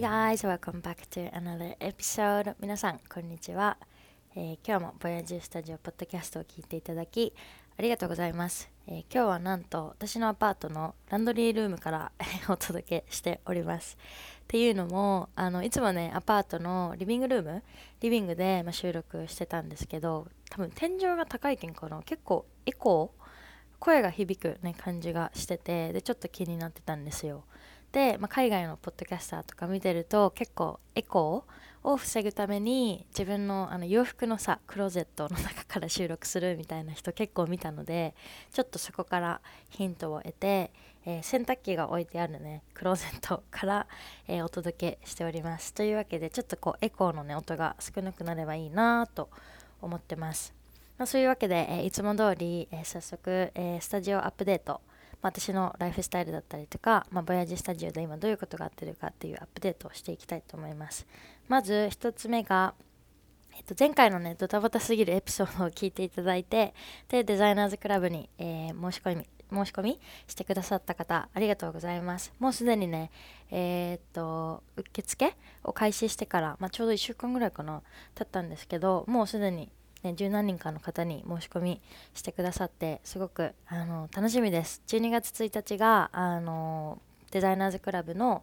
Hi guys, welcome back to another episode. 皆さん、こんにちは、えー、今日もボヤジュスタジオポッドキャストを聞いていただきありがとうございます、えー、今日はなんと私のアパートのランドリールームからお届けしております。っていうのもあのいつもねアパートのリビングルームリビングで、ま、収録してたんですけど多分天井が高いけんかな。結構エコー声が響く、ね、感じがしててでちょっと気になってたんですよ、まあ、海外のポッドキャスターとか見てると結構エコーを防ぐために自分のあの洋服のさクローゼットの中から収録するみたいな人結構見たのでちょっとそこからヒントを得てえー、洗濯機が置いてあるねクローゼットから、えー、お届けしております。というわけでちょっとこうエコーのね音が少なくなればいいなと思ってます、まあ、そういうわけで、えー、いつも通り、え早速、えスタジオアップデート私のライフスタイルだったりとか、まあ、ボヤジスタジオで今どういうことがあってるかっていうアップデートをしていきたいと思います。まず1つ目がえっと、前回のねドタバタすぎるエピソードを聞いていただいてでデザイナーズクラブに、えー、申し込み申し込みしてくださった方ありがとうございます。もうすでにねえー、っと受付を開始してから、まあ、ちょうど1週間ぐらいかな経ったんですけどもうすでにね、十何人かの方に申し込みしてくださってすごくあの楽しみです。12月1日があのデザイナーズクラブの、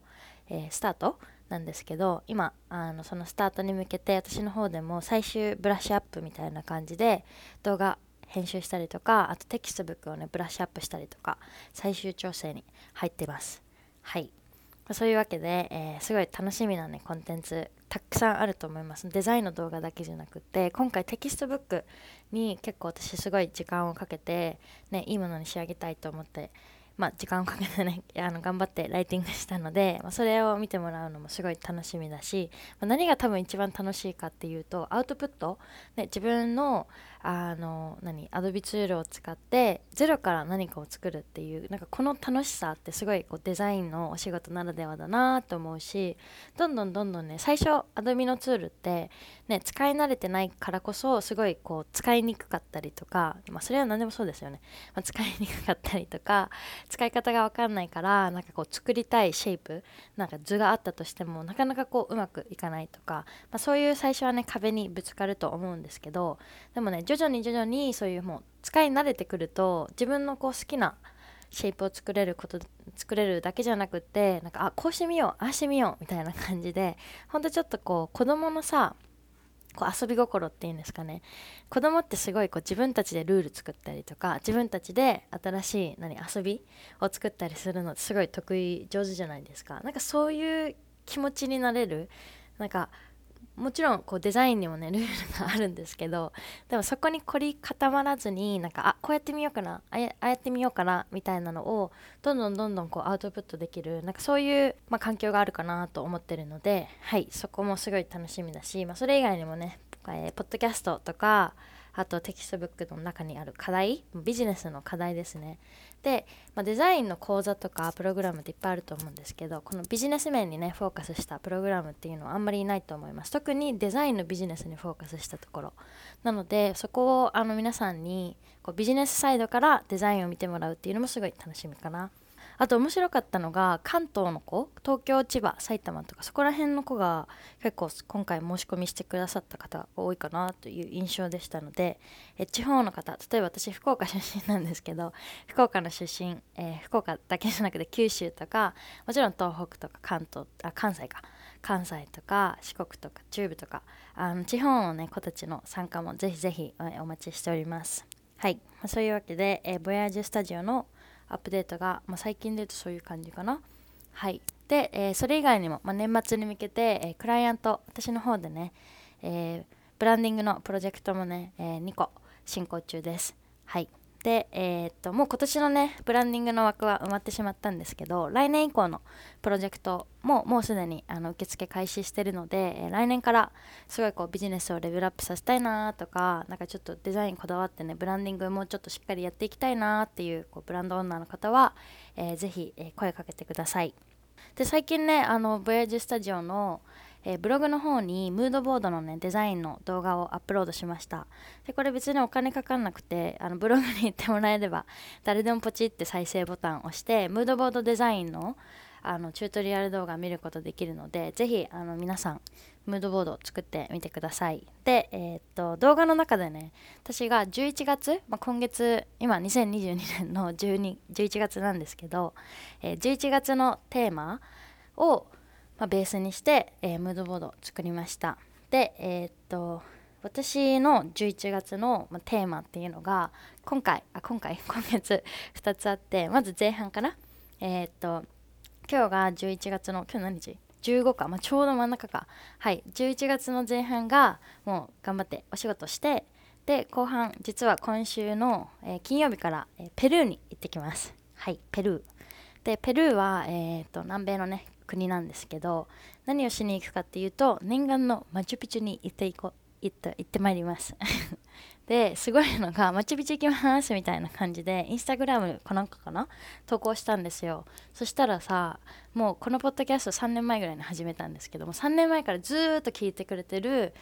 えー、スタートなんですけど今あのそのスタートに向けて私の方でも最終ブラッシュアップみたいな感じで動画編集したりとかあとテキストブックをねブラッシュアップしたりとか最終調整に入ってます。はい。そういうわけで、えー、すごい楽しみなねコンテンツたくさんあると思います。デザインの動画だけじゃなくて今回テキストブックに結構私すごい時間をかけてねいいものに仕上げたいと思ってまあ、時間をかけてね あの頑張ってライティングしたので、まあ、それを見てもらうのもすごい楽しみだし、まあ、何が多分一番楽しいかっていうとアウトプット、ね、自分のあの何アドビツールを使ってゼロから何かを作るっていうなんかこの楽しさってすごいこうデザインのお仕事ならではだなと思うしどんどんどんどんね最初アドビのツールって、ね、使い慣れてないからこそすごいこう使いにくかったりとか、まあ、それは何でもそうですよね、まあ、使いにくかったりとか使い方が分かんないからなんかこう作りたいシェイプなんか図があったとしてもなかなかこううまくいかないとか、まあ、そういう最初はね壁にぶつかると思うんですけどでもね徐々に徐々にそういうもう使い慣れてくると自分のこう好きなシェイプを作れること作れるだけじゃなくってなんかあこうしてみようああしてみようみたいな感じでほんとちょっとこう子供のさこう遊び心っていうんですかね。子供ってすごいこう自分たちでルール作ったりとか自分たちで新しい何遊びを作ったりするのすごい得意上手じゃないですか。なんかそういう気持ちになれる。なんかもちろんこうデザインにもねルールがあるんですけどでもそこに凝り固まらずになんかあこうやってみようかなあやあやってみようかなみたいなのをどんどんどんどんこうアウトプットできるなんかそういう、まあ、環境があるかなと思ってるのではいそこもすごい楽しみだし、まあ、それ以外にもね、えー、ポッドキャストとかあとテキストブックの中にある課題ビジネスの課題ですね。で、まあ、デザインの講座とかプログラムっていっぱいあると思うんですけどこのビジネス面にねフォーカスしたプログラムっていうのはあんまりいないと思います。特にデザインのビジネスにフォーカスしたところ。なのでそこをあの皆さんにこうビジネスサイドからデザインを見てもらうっていうのもすごい楽しみかな。あと面白かったのが関東の子東京千葉埼玉とかそこら辺の子が結構今回申し込みしてくださった方が多いかなという印象でしたのでえ地方の方例えば私福岡出身なんですけど福岡の出身、えー、福岡だけじゃなくて九州とかもちろん東北とか関東あ関西か関西とか四国とか中部とかあの地方の、ね、子たちの参加もぜひぜひお待ちしております。はい、ま、そういうわけで、えー、ボヤージュスタジオのアップデートが、まあ、最近で言うとそういう感じかな。はい。で、えー、それ以外にも、まあ、年末に向けて、えー、クライアント、私の方でね、えー、ブランディングのプロジェクトもね、え2個進行中です。はい。で、えー、っともう今年のねブランディングの枠は埋まってしまったんですけど来年以降のプロジェクトももうすでにあの受付開始してるので、えー、来年からすごいこうビジネスをレベルアップさせたいなとかなんかちょっとデザインこだわってねブランディングもうちょっとしっかりやっていきたいなっていうこうブランドオーナーの方は、えー、ぜひ、え声かけてください。で最近ねあのボヤージュスタジオのえー、ブログの方にムードボードのねデザインの動画をアップロードしました。でこれ別にお金かかんなくてあのブログに行ってもらえれば誰でもポチって再生ボタンを押してムードボードデザインのあのチュートリアル動画見ることできるのでぜひあの皆さんムードボードを作ってみてください。で、えー、っと動画の中でね私が11月、まあ、今月今2022年の12 11月なんですけど、えー、11月のテーマを、まあ、ベースにして、えー、ムードボードを作りました。でえー、っと私の11月のテーマっていうのが今回あ今回？今月2つあってまず前半かな？えー、っと今日が11月の今日何日15か、まあ、ちょうど真ん中か。はい。11月の前半がもう頑張ってお仕事してで後半実は今週の、えー、金曜日から、えー、ペルーに行ってきます。はい。ペルー。でペルーは、えーと南米のね国なんですけど何をしに行くかっていうと念願のマチュピチュに行っていこう行って行ってまいります。ですごいのがマチュピチュ行きますみたいな感じでインスタグラムかなんかかな投稿したんですよ。そしたらさもうこのポッドキャスト3年前ぐらいに始めたんですけども3年前からずっと聞いてくれてる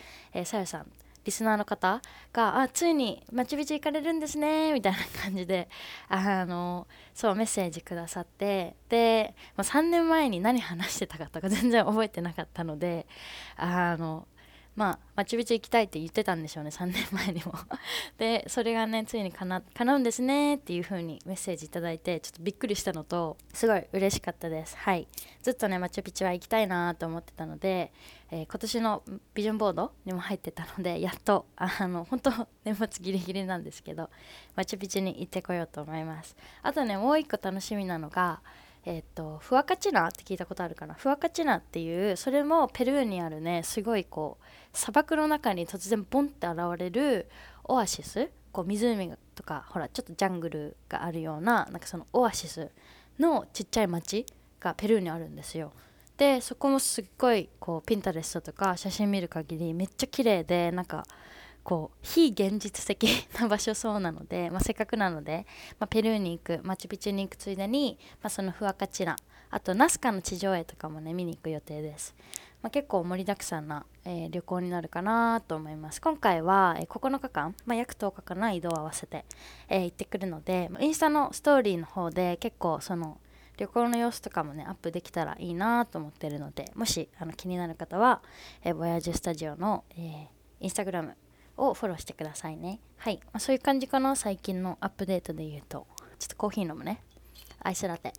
さや、さん。リスナーの方が「あついにマチュピチュ行かれるんですね」みたいな感じであのそうメッセージくださってで、まあ、3年前に何話してたかとか全然覚えてなかったのであのまあ、マチュピチュ行きたいって言ってたんでしょうね3年前にも。でそれがねついにかな叶うんですねっていう風にメッセージ頂いてちょっとびっくりしたのとすごい嬉しかったです。はい。ずっとねマチュピチュは行きたいなと思ってたので、えー、今年のビジョンボードにも入ってたのでやっとあの本当年末ギリギリなんですけどマチュピチュに行ってこようと思います。あとねもう一個楽しみなのがえっ、とフワカチナって聞いたことあるかな？フワカチナっていうそれもペルーにあるねすごいこう砂漠の中に突然ボンって現れるオアシスこう湖とかほらちょっとジャングルがあるようななんかそのオアシスのちっちゃい町がペルーにあるんですよ。でそこもすっごいこうピンタレストとか写真見る限りめっちゃ綺麗でなんかこう非現実的 な場所そうなので、まあ、せっかくなので、まあ、ペルーに行くマチュピチュに行くついでに、まあ、そのフアカチラあとナスカの地上絵とかもね見に行く予定です、ま結構盛りだくさんな、えー、旅行になるかなと思います今回は、えー、9日間、ま約10日かな移動を合わせて、えー、行ってくるのでインスタのストーリーの方で結構その旅行の様子とかもねアップできたらいいなと思ってるのでもしあの気になる方は、えー、ボヤージュスタジオの、えー、インスタグラムをフォローしてくださいね。はい。まあ、そういう感じかな、最近のアップデートで言うと。ちょっとコーヒー飲むね。アイスラテ。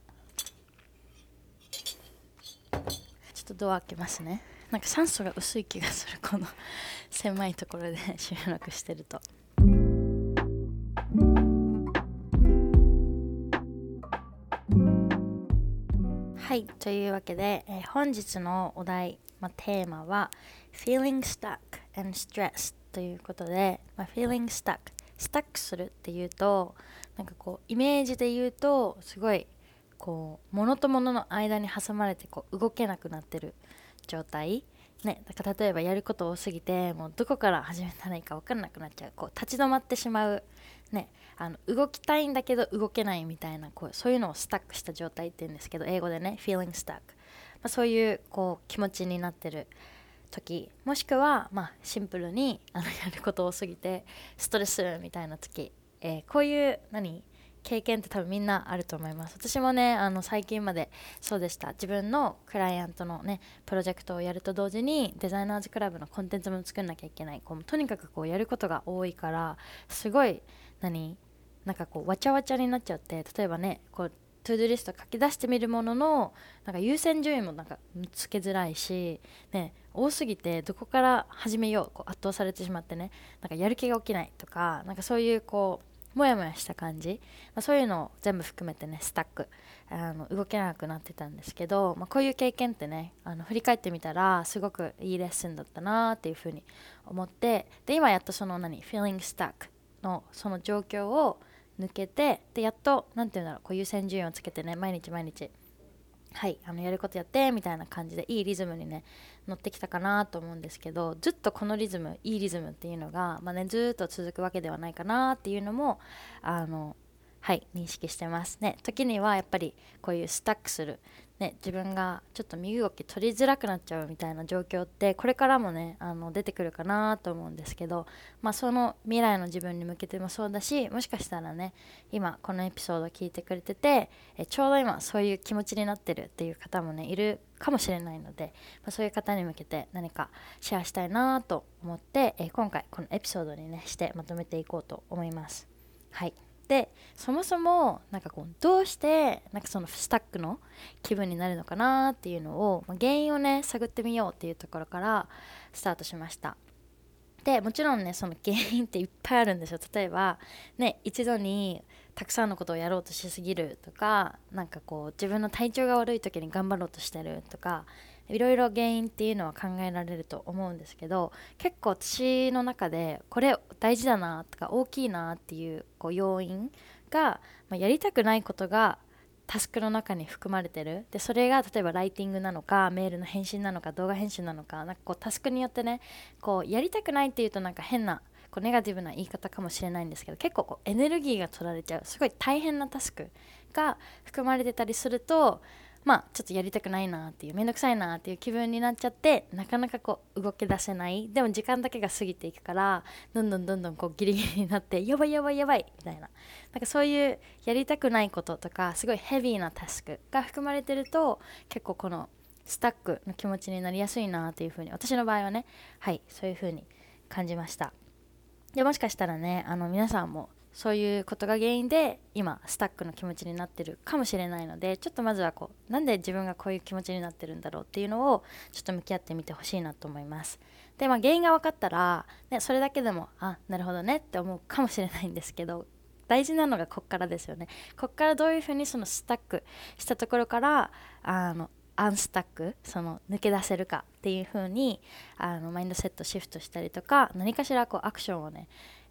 ちょっとドア開けますね。なんか酸素が薄い気がする、この 狭いところで 収録してると。はい、というわけで、えー、本日のお題、まあ、テーマは Feeling stuck and stressed ということで、まあ、feeling stuck スタックするっていうとなんかこうイメージで言うとすごいこう物と物の間に挟まれてこう動けなくなってる状態。ね、だから例えばやること多すぎてもうどこから始めたらいいか分からなくなっちゃう。こう立ち止まってしまう、ね、あの動きたいんだけど動けないみたいなこうそういうのをスタックした状態って言うんですけど英語でね feeling stuck、まあ、そういうこう気持ちになってる時。もしくは、まあ、シンプルにあのやること多すぎてストレスみたいな時、えー、こういう何？経験って多分みんなあると思います。私もねあの最近までそうでした。自分のクライアントのねプロジェクトをやると同時にデザイナーズクラブのコンテンツも作んなきゃいけない。こうとにかくこうやることが多いからすごい何なんかこうわちゃわちゃになっちゃって例えばねこうTo Do リスト書き出してみるもののなんか優先順位もなんかつけづらいし、ね、多すぎてどこから始めようこう圧倒されてしまってねなんかやる気が起きないとかなんかそういうこうモヤモヤした感じ、まあ、そういうのを全部含めてね stuck。あの動けなくなってたんですけど、まあ、こういう経験ってねあの振り返ってみたらすごくいいレッスンだったなっていうふうに思ってで今やっとその何 feeling stuckのその状況を抜けてでやっと何て言うんだろうこう優先順位をつけてね毎日毎日はいあのやることやってみたいな感じでいいリズムにね乗ってきたかなと思うんですけどずっとこのリズムいいリズムっていうのが、まあね、ずっと続くわけではないかなっていうのもあのはい認識してますね。時にはやっぱりこういうスタックするね、自分がちょっと身動き取りづらくなっちゃうみたいな状況ってこれからもねあの出てくるかなと思うんですけど、まあ、その未来の自分に向けてもそうだしもしかしたらね今このエピソード聞いてくれててえちょうど今そういう気持ちになってるっていう方もねいるかもしれないので、まあ、そういう方に向けて何かシェアしたいなと思って、え今回このエピソードにねしてまとめていこうと思います。はいでそもそもなんかこうどうしてなんかそのスタックの気分になるのかなっていうのを、ま、原因をね探ってみようっていうところからスタートしました。でもちろんねその原因っていっぱいあるんですよ。例えばね一度にたくさんのことをやろうとしすぎるとかなんかこう自分の体調が悪い時に頑張ろうとしてるとかいろいろ原因っていうのは考えられると思うんですけど結構私の中でこれ大事だなとか大きいなっていうこう要因が、まあ、やりたくないことがタスクの中に含まれてる。でそれが例えばライティングなのかメールの返信なのか動画編集なのかなんかこうタスクによってねこうやりたくないっていうとなんか変なこうネガティブな言い方かもしれないんですけど結構こうエネルギーが取られちゃう。すごい大変なタスクが含まれてたりするとまあちょっとやりたくないなっていうめんどくさいなっていう気分になっちゃってなかなかこう動き出せない。でも時間だけが過ぎていくからどんどんどんどんこうギリギリになってやばいやばいやばいみたいな。なんかそういうやりたくないこととかすごいヘビーなタスクが含まれてると結構このスタックの気持ちになりやすいなっていうふうに私の場合はねはいそういうふうに感じました。でもしかしたらねあの皆さんもそういうことが原因で今スタックの気持ちになってるかもしれないのでちょっとまずはこうなんで自分がこういう気持ちになってるんだろうっていうのをちょっと向き合ってみてほしいなと思います。でまあ原因が分かったら、ね、それだけでもあなるほどねって思うかもしれないんですけど大事なのがこっからですよね。こっからどういうふうにそのスタックしたところからあのアンスタックその抜け出せるかっていう風にあのマインドセットシフトしたりとか何かしらこうアクションをね、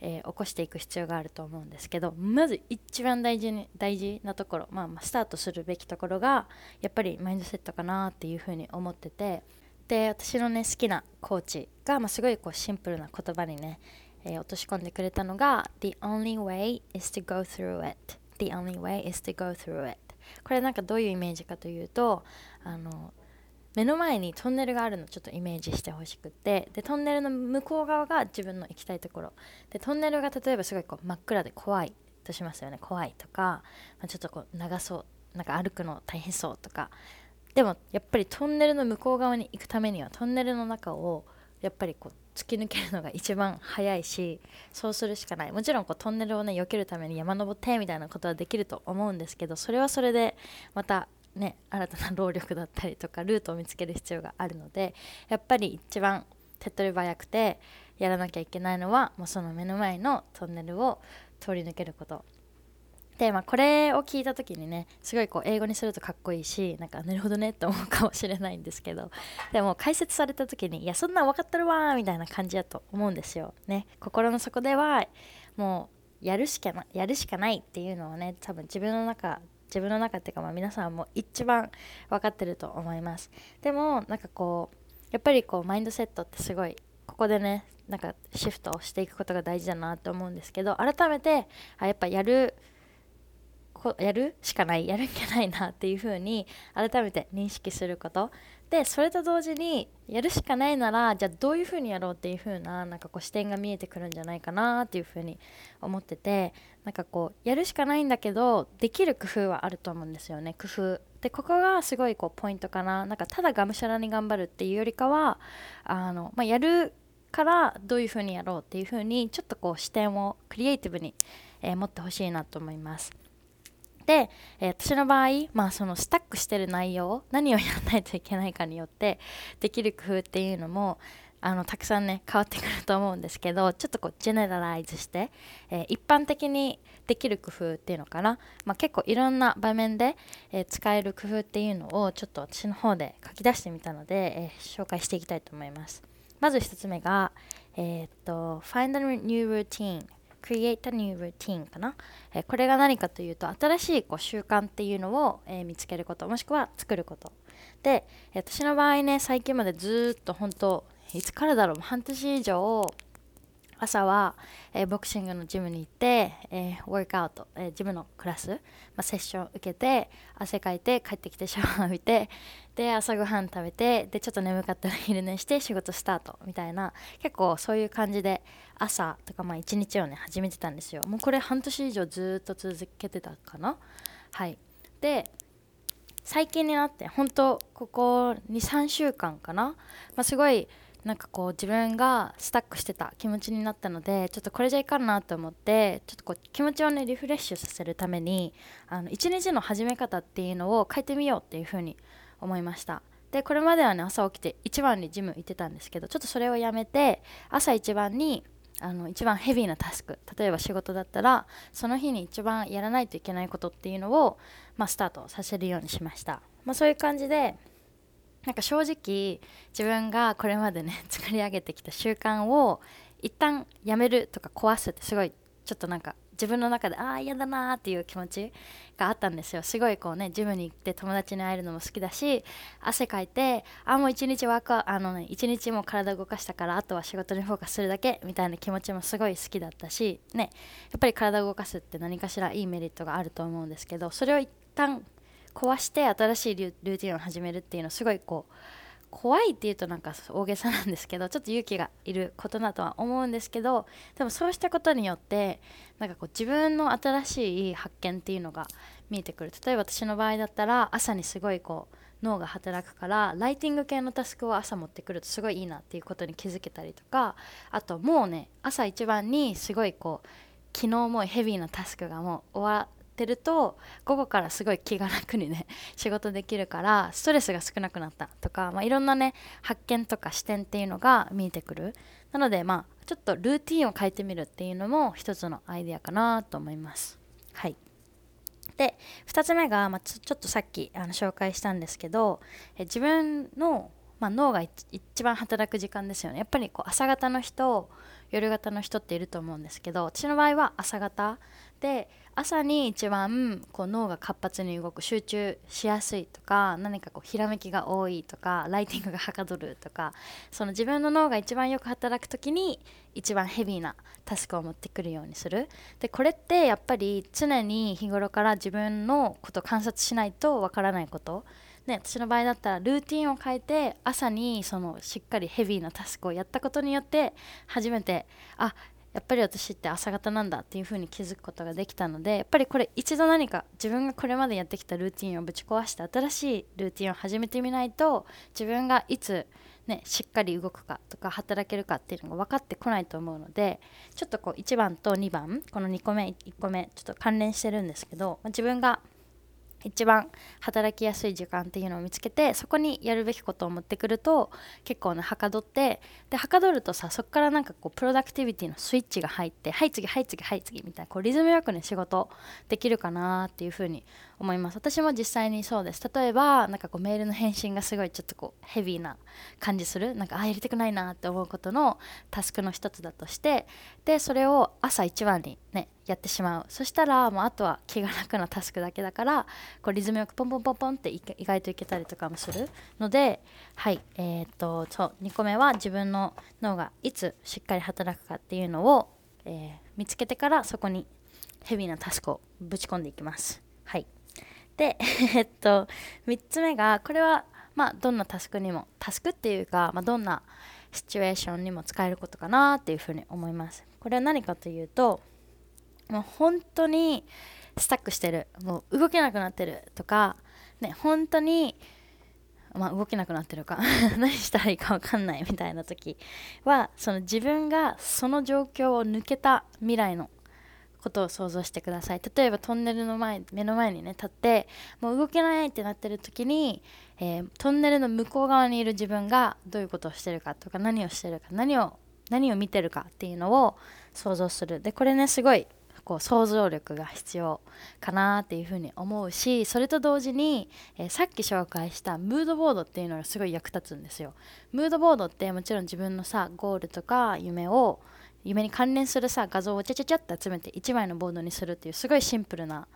えー、起こしていく必要があると思うんですけどまず一番大事に大事なところ、まあ、まあスタートするべきところがやっぱりマインドセットかなっていう風に思っててで私のね好きなコーチが、まあ、すごいこうシンプルな言葉にね、えー、落とし込んでくれたのが The only way is to go through it. The only way is to go through it. これなんかどういうイメージかというとあの目の前にトンネルがあるのちょっとイメージしてほしくて。でトンネルの向こう側が自分の行きたいところ。でトンネルが例えばすごいこう真っ暗で怖いとしますよね。怖いとか、まあ、ちょっとこう長そうなんか歩くの大変そうとか。でもやっぱりトンネルの向こう側に行くためにはトンネルの中をやっぱりこう突き抜けるのが一番早いしそうするしかない。もちろんこうトンネルをね避けるために山登ってみたいなことはできると思うんですけどそれはそれでまたね新たな労力だったりとかルートを見つける必要があるのでやっぱり一番手っ取り早くてやらなきゃいけないのはもうその目の前のトンネルを通り抜けること。で、まあ、これを聞いた時にねすごいこう英語にするとかっこいいしなんかなるほどねって思うかもしれないんですけどでも解説された時にいやそんなん分かってるわみたいな感じだと思うんですよ。ね心の底ではもうやるしかなやるしかないっていうのをね多分自分の中自分の中っていうかまあ皆さんも一番分かってると思います。でもなんかこうやっぱりこうマインドセットってすごいここでねなんかシフトをしていくことが大事だなと思うんですけど改めてあやっぱやるこやるしかないやるんじゃないなっていう風に改めて認識すること。でそれと同時にやるしかないならじゃあどういう風にやろうっていう風ななんかこう視点が見えてくるんじゃないかなっていう風に思っててなんかこうやるしかないんだけどできる工夫はあると思うんですよね。工夫。でここがすごいこうポイントかな。なんかただがむしゃらに頑張るっていうよりかはあの、まあ、やるからどういう風にやろうっていう風にちょっとこう視点をクリエイティブに、えー、持ってほしいなと思います。で、えー、私の場合、まあ、そのスタックしてる内容何をやらないといけないかによってできる工夫っていうのもあのたくさんね変わってくると思うんですけどちょっとこうジェネラライズして、えー、一般的にできる工夫っていうのかな、まあ、結構いろんな場面で、えー、使える工夫っていうのをちょっと私の方で書き出してみたので、え紹介していきたいと思います。まず1つ目が、えっと Find a new routine Create a new routine かな、え、これが何かというと新しいこう習慣っていうのを、え、見つけることもしくは作ること。で、え、私の場合ね最近までずっと本当いつからだろう半年以上朝は、えー、ボクシングのジムに行って、えー、ワークアウト、えー、ジムのクラス、まあ、セッション受けて汗かいて帰ってきてシャワー浴びてで朝ごはん食べてでちょっと眠かったら昼寝して仕事スタートみたいな結構そういう感じで朝とかまあ一日をね始めてたんですよ。もうこれ半年以上ずっと続けてたかな？はい。で最近になって本当ここ23週間かな、まあ、すごいなんかこう自分がスタックしてた気持ちになったのでちょっとこれじゃいかんなと思ってちょっとこう気持ちをねリフレッシュさせるためにあの一日の始め方っていうのを変えてみようっていうふうに思いました。でこれまではね朝起きて一番にジム行ってたんですけどちょっとそれをやめて朝一番にあの一番ヘビーなタスク例えば仕事だったらその日に一番やらないといけないことっていうのを、まあ、スタートさせるようにしました、まあ、そういう感じでなんか正直自分がこれまでね 作り上げてきた習慣を一旦やめるとか壊すってすごいちょっとなんか自分の中でああ嫌だなーっていう気持ちがあったんですよ。すごいこうねジムに行って友達に会えるのも好きだし汗かいてあもう一日ワークあのね一日も体動かしたからあとは仕事にフォーカスするだけみたいな気持ちもすごい好きだったしねやっぱり体を動かすって何かしらいいメリットがあると思うんですけどそれを一旦壊して新しいルーティンを始めるっていうのすごいこう怖いっていうとなんか大げさなんですけどちょっと勇気がいることだとは思うんですけどでもそうしたことによってなんかこう自分の新しい発見っていうのが見えてくる。例えば私の場合だったら朝にすごいこう脳が働くからライティング系のタスクを朝持ってくるとすごいいいなっていうことに気づけたりとかあともうね朝一番にすごいこう昨日もヘビーなタスクがもう終わってると午後からすごい気が楽にね 仕事できるからストレスが少なくなったとか、まあ、いろんなね発見とか視点っていうのが見えてくる。なのでまあちょっとルーティンを変えてみるっていうのも一つのアイデアかなと思います。はい。で2つ目が、まあ、ちょっとさっきあの紹介したんですけどえ自分の、まあ、脳が一番働く時間ですよね。やっぱりこう朝方の人夜型の人っていると思うんですけど私の場合は朝型で朝に一番こう脳が活発に動く集中しやすいとか何かこうひらめきが多いとかライティングがはかどるとかその自分の脳が一番よく働く時に一番ヘビーなタスクを持ってくるようにする。でこれってやっぱり常に日頃から自分のことを観察しないとわからないこと。ね、私の場合だったらルーティンを変えて朝にそのしっかりヘビーなタスクをやったことによって初めてあやっぱり私って朝方なんだっていう風に気づくことができたのでやっぱりこれ一度何か自分がこれまでやってきたルーティンをぶち壊して新しいルーティンを始めてみないと自分がいつね、しっかり動くかとか働けるかっていうのが分かってこないと思うのでちょっとこう1番と2番この2個目1個目ちょっと関連してるんですけど自分が一番働きやすい時間っていうのを見つけてそこにやるべきことを持ってくると結構ねはかどってではかどるとさそこからなんかこうプロダクティビティのスイッチが入ってはい次はい次はい次みたいなこうリズムよくね仕事できるかなっていうふうに思います。私も実際にそうです。例えばなんかこうメールの返信がすごいちょっとこうヘビーな感じする。なんかあやりたくないなって思うことのタスクの一つだとしてでそれを朝一番にねやってしまう。そしたらもうあとは気が楽なタスクだけだからこうリズムよくポンポンポンポンって意外といけたりとかもする。のではいえー、っとそう2個目は自分の脳がいつしっかり働くかっていうのを、えー、見つけてからそこにヘビーなタスクをぶち込んでいきます。で えっと3つ目がこれはまあどんなタスクにもタスクっていうか、まあ、どんなシチュエーションにも使えることかなっていうふうに思います。これは何かというともう本当にスタックしてるもう動けなくなってるとかね本当にまあ、動けなくなってるか 何したらいいか分かんないみたいな時はその自分がその状況を抜けた未来のことを想像してください例えばトンネルの前目の前にね立ってもう動けないってなってる時に、えー、トンネルの向こう側にいる自分がどういうことをしてるかとか何をしてるか何を何を見てるかっていうのを想像するでこれねすごいこう想像力が必要かなっていうふうに思うしそれと同時に、えー、さっき紹介したムードボードっていうのがすごい役立つんですよ。ムードボードってもちろん自分のさゴールとか夢を夢に関連するさ画像をちゃちゃちゃって集めて1枚のボードにするっていうすごいシンプルな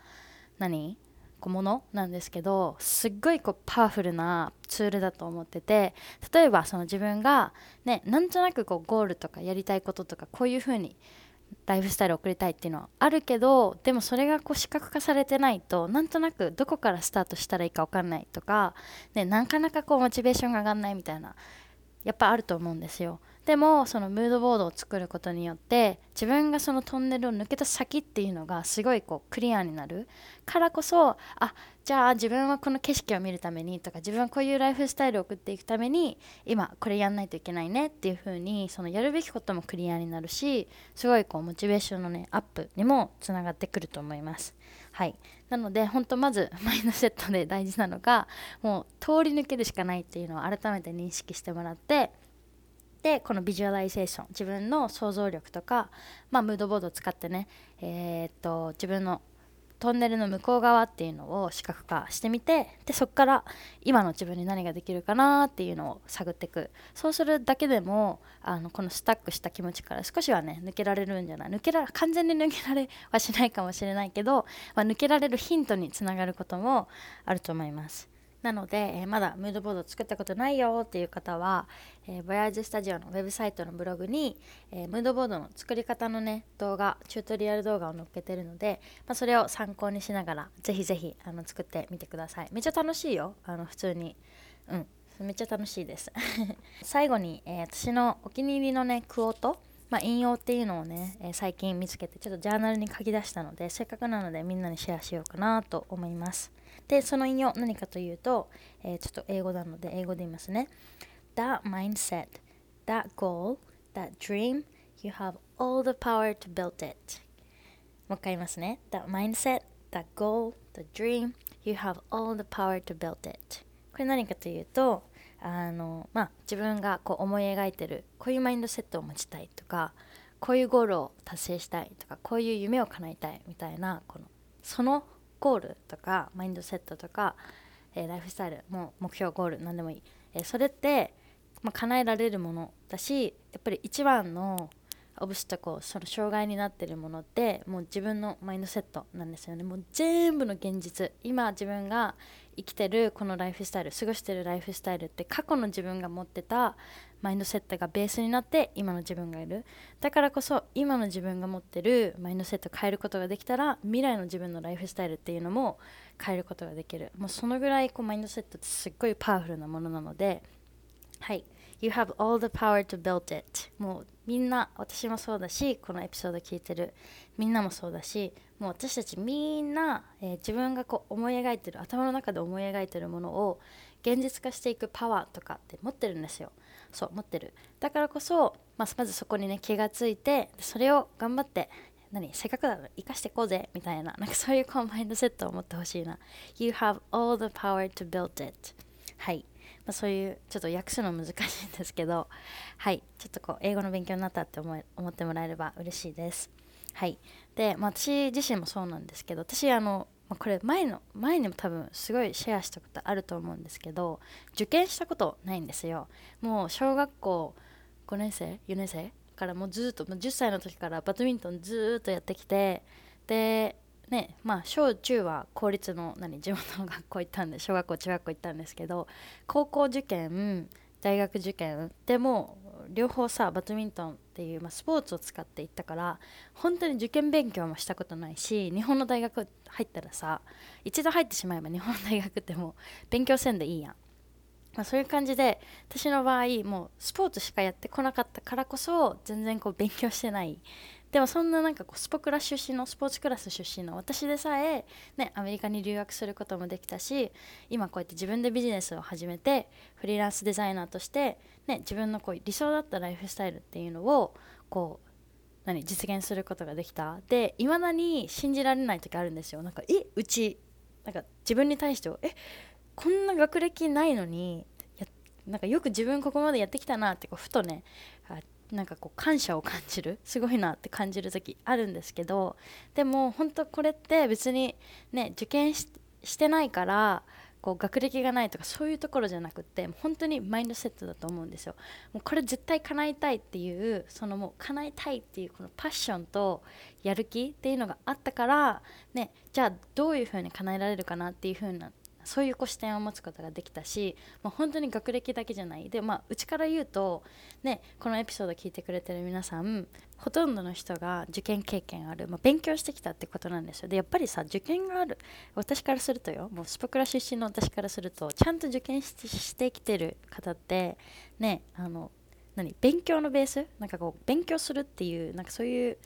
何？こうものなんですけどすっごいこうパワフルなツールだと思ってて例えばその自分がねなんとなくこうゴールとかやりたいこととかこういう風にライフスタイルを送りたいっていうのはあるけどでもそれがこう視覚化されてないとなんとなくどこからスタートしたらいいか分かんないとか、ね、なかなかこうモチベーションが上がんないみたいなやっぱあると思うんですよ。でもそのムードボードを作ることによって自分がそのトンネルを抜けた先っていうのがすごいこうクリアになる。からこそあじゃあ自分はこの景色を見るためにとか自分はこういうライフスタイルを送っていくために今これやんないといけないねっていう風にそのやるべきこともクリアになるしすごいこうモチベーションのねアップにもつながってくると思います。はい。なので本当まず マインドセットで大事なのがもう通り抜けるしかないっていうのを改めて認識してもらってでこのビジュアライゼーション自分の想像力とか、まあ、ムードボードを使ってね、えー、っと自分のトンネルの向こう側っていうのを視覚化してみてでそこから今の自分に何ができるかなっていうのを探っていくそうするだけでもあのこの stuck した気持ちから少しはね抜けられるんじゃない？抜けら完全に抜けられはしないかもしれないけど、まあ、抜けられるヒントにつながることもあると思います。なので、えー、まだムードボード作ったことないよっていう方は、えー、ボヤージスタジオのウェブサイトのブログに、えー、ムードボードの作り方のね動画チュートリアル動画を載っけてるので、まあ、それを参考にしながらぜひぜひあの作ってみてください。めっちゃ楽しいよ。あの普通に。うん。めっちゃ楽しいです。最後に、え私のお気に入りのねクオート。まあ、引用っていうのをね、え最近見つけてちょっとジャーナルに書き出したのでせっかくなのでみんなにシェアしようかなと思います。でその引用何かというと、えー、ちょっと英語なので英語で言いますね。That mindset, that goal, that dream, you have all the power to build it. もう一回言いますね。That mindset, that goal, the dream, you have all the power to build it. これ何かというとあのまあ自分がこう思い描いてるこういうマインドセットを持ちたいとかこういうゴールを達成したいとかこういう夢を叶えたいみたいなこのそのゴールとかマインドセットとか、えー、ライフスタイルも目標ゴール何でもいい、えー、それって、まあ、叶えられるものだしやっぱり一番のオブスタコその障害になってるものってもう自分のマインドセットなんですよね。もう全部の現実今自分が生きてるこのライフスタイル過ごしてるライフスタイルって過去の自分が持ってたマインドセットがベースになって今の自分がいる。だからこそ今の自分が持ってるマインドセット変えることができたら未来の自分のライフスタイルっていうのも変えることができる。もうそのぐらいこうマインドセットってすっごいパワフルなものなのではい。You have all the power to build it. もうみんな私もそうだしこのエピソード聞いてるみんなもそうだしもう私たちみんな、えー、自分がこう思い描いてる頭の中で思い描いてるものを現実化していくパワーとかって持ってるんですよ。そう持ってる。だからこそ、まあ、まずそこにね気がついてそれを頑張って何せっかくだから生かしていこうぜみたいななんかそういうこうマインドセットを持ってほしいな。You have all the power to build it. はい。まあ、そういうちょっと訳すの難しいんですけど はいちょっとこう英語の勉強になったって思思ってもらえれば嬉しいです。はい。で、まあ、私自身もそうなんですけど私あのまあ、これ前の前にも多分すごいシェアしたことあると思うんですけど受験したことないんですよ。もう小学校5年生4年生からもうずっともう10歳の時からバドミントンずっとやってきてでねまあ小中は公立の何地元の学校行ったんで小学校中学校行ったんですけど高校受験大学受験でも両方さバドミントンっていう、まあ、スポーツを使って行ったから本当に受験勉強もしたことないし日本の大学入ったらさ一度入ってしまえば日本の大学ってもう勉強せんでいいやん、まあ、そういう感じで私の場合もうスポーツしかやってこなかったからこそ全然こう勉強してないでもそんななんかこうスポクラ出身のスポーツクラス出身の私でさえ、ね、アメリカに留学することもできたし今こうやって自分でビジネスを始めてフリーランスデザイナーとして、ね、自分のこう理想だったライフスタイルっていうのをこう何実現することができた。でいまだに信じられない時あるんですよ。なんかえうちなんか自分に対してえこんな学歴ないのになんかよく自分ここまでやってきたなってこうふとねなんかこう感謝を感じる すごいなって感じる時あるんですけどでも本当これって別にね受験してないからこう学歴がないとかそういうところじゃなくて本当にマインドセットだと思うんですよ。もうこれ絶対叶えたいっていうそのもう叶えたいっていうこのパッションとやる気っていうのがあったからねじゃあどういうふうに叶えられるかなっていうふうなそういうこう視点を持つことができたし、まあ、本当に学歴だけじゃない。でまあうちから言うとねこのエピソード聞いてくれてる皆さんほとんどの人が受験経験ある、まあ、勉強してきたってことなんですよ。でやっぱりさ受験がある私からするとよもうスポクラ出身の私からするとちゃんと受験してきてる方ってねあの何勉強のベース？なんかこう勉強するっていうなんかそういう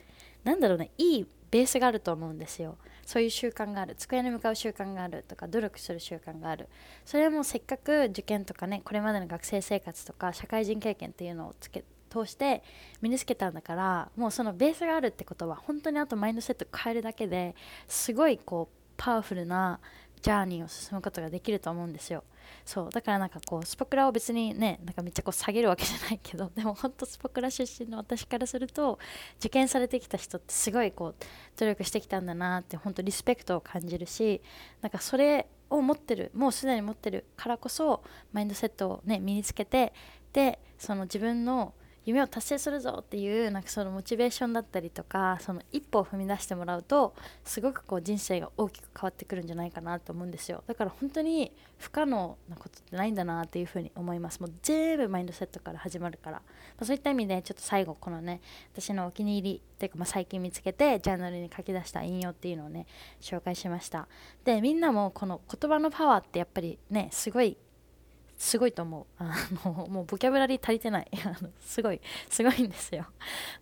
なんだろうねいいベースがあると思うんですよ。そういう習慣がある机に向かう習慣があるとか努力する習慣がある。それはもうせっかく受験とかねこれまでの学生生活とか社会人経験っていうのをつけ通して身につけたんだからもうそのベースがあるってことは本当にあとマインドセット変えるだけですごいこうパワフルなジャーニーを進むことができると思うんですよ。そうだからなんかこうスポクラを別にねなんかめっちゃこう下げるわけじゃないけど でも本当スポクラ出身の私からすると受験されてきた人ってすごいこう努力してきたんだなって本当リスペクトを感じるしなんかそれを持ってるもうすでに持ってるからこそマインドセットをね身につけてでその自分の夢を達成するぞっていうなんかそのモチベーションだったりとかその一歩を踏み出してもらうとすごくこう人生が大きく変わってくるんじゃないかなと思うんですよ。だから本当に不可能なことってないんだなっていうふうに思います。もう全部マインドセットから始まるから、まあ、そういった意味でちょっと最後このね私のお気に入りっていうかまあ最近見つけてジャーナルに書き出した引用っていうのをね紹介しました。でみんなもこの言葉のパワーってやっぱりねすごいすごいと思う。あのもうボキャブラリー足りてない。すごいすごいんですよ。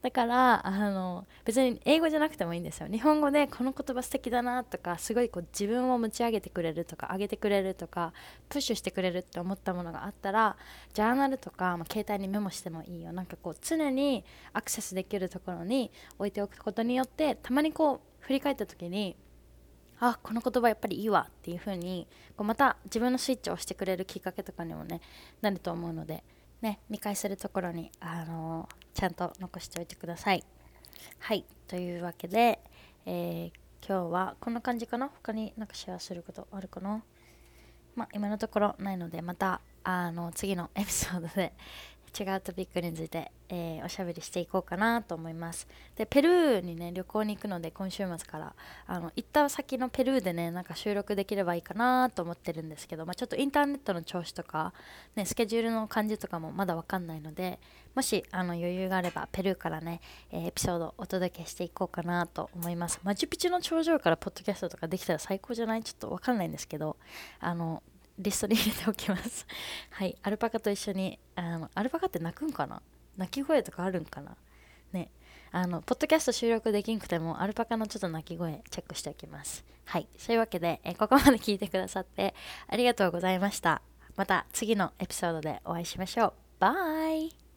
だからあの別に英語じゃなくてもいいんですよ。日本語でこの言葉素敵だなとかすごいこう自分を持ち上げてくれるとか上げてくれるとかプッシュしてくれるって思ったものがあったらジャーナルとか、まあ、携帯にメモしてもいいよ。なんかこう常にアクセスできるところに置いておくことによってたまにこう振り返った時にあこの言葉やっぱりいいわっていう風にこうまた自分のスイッチを押してくれるきっかけとかにもねなると思うのでね見返せるところに、あのー、ちゃんと残しておいてください。はいというわけで、えー、今日はこんな感じかな？他になんかシェアすることあるかな？まあ今のところないのでまたあの次のエピソードで違うトピックについて、えー、おしゃべりしていこうかなと思います。でペルーにね旅行に行くので今週末からあの行った先のペルーでねなんか収録できればいいかなと思ってるんですけど、まあ、ちょっとインターネットの調子とか、ね、スケジュールの感じとかもまだわかんないのでもしあの余裕があればペルーからね、えー、エピソードお届けしていこうかなと思います。マチュピチュの頂上からポッドキャストとかできたら最高じゃない？ちょっとわかんないんですけどあのリストに入れておきます。はい。アルパカと一緒にあのアルパカって泣くんかな？泣き声とかあるんかな？ね。あのポッドキャスト収録できんくてもアルパカのちょっと鳴き声チェックしておきます。はい。そういうわけでえここまで聞いてくださってありがとうございました。また次のエピソードでお会いしましょう。バイ。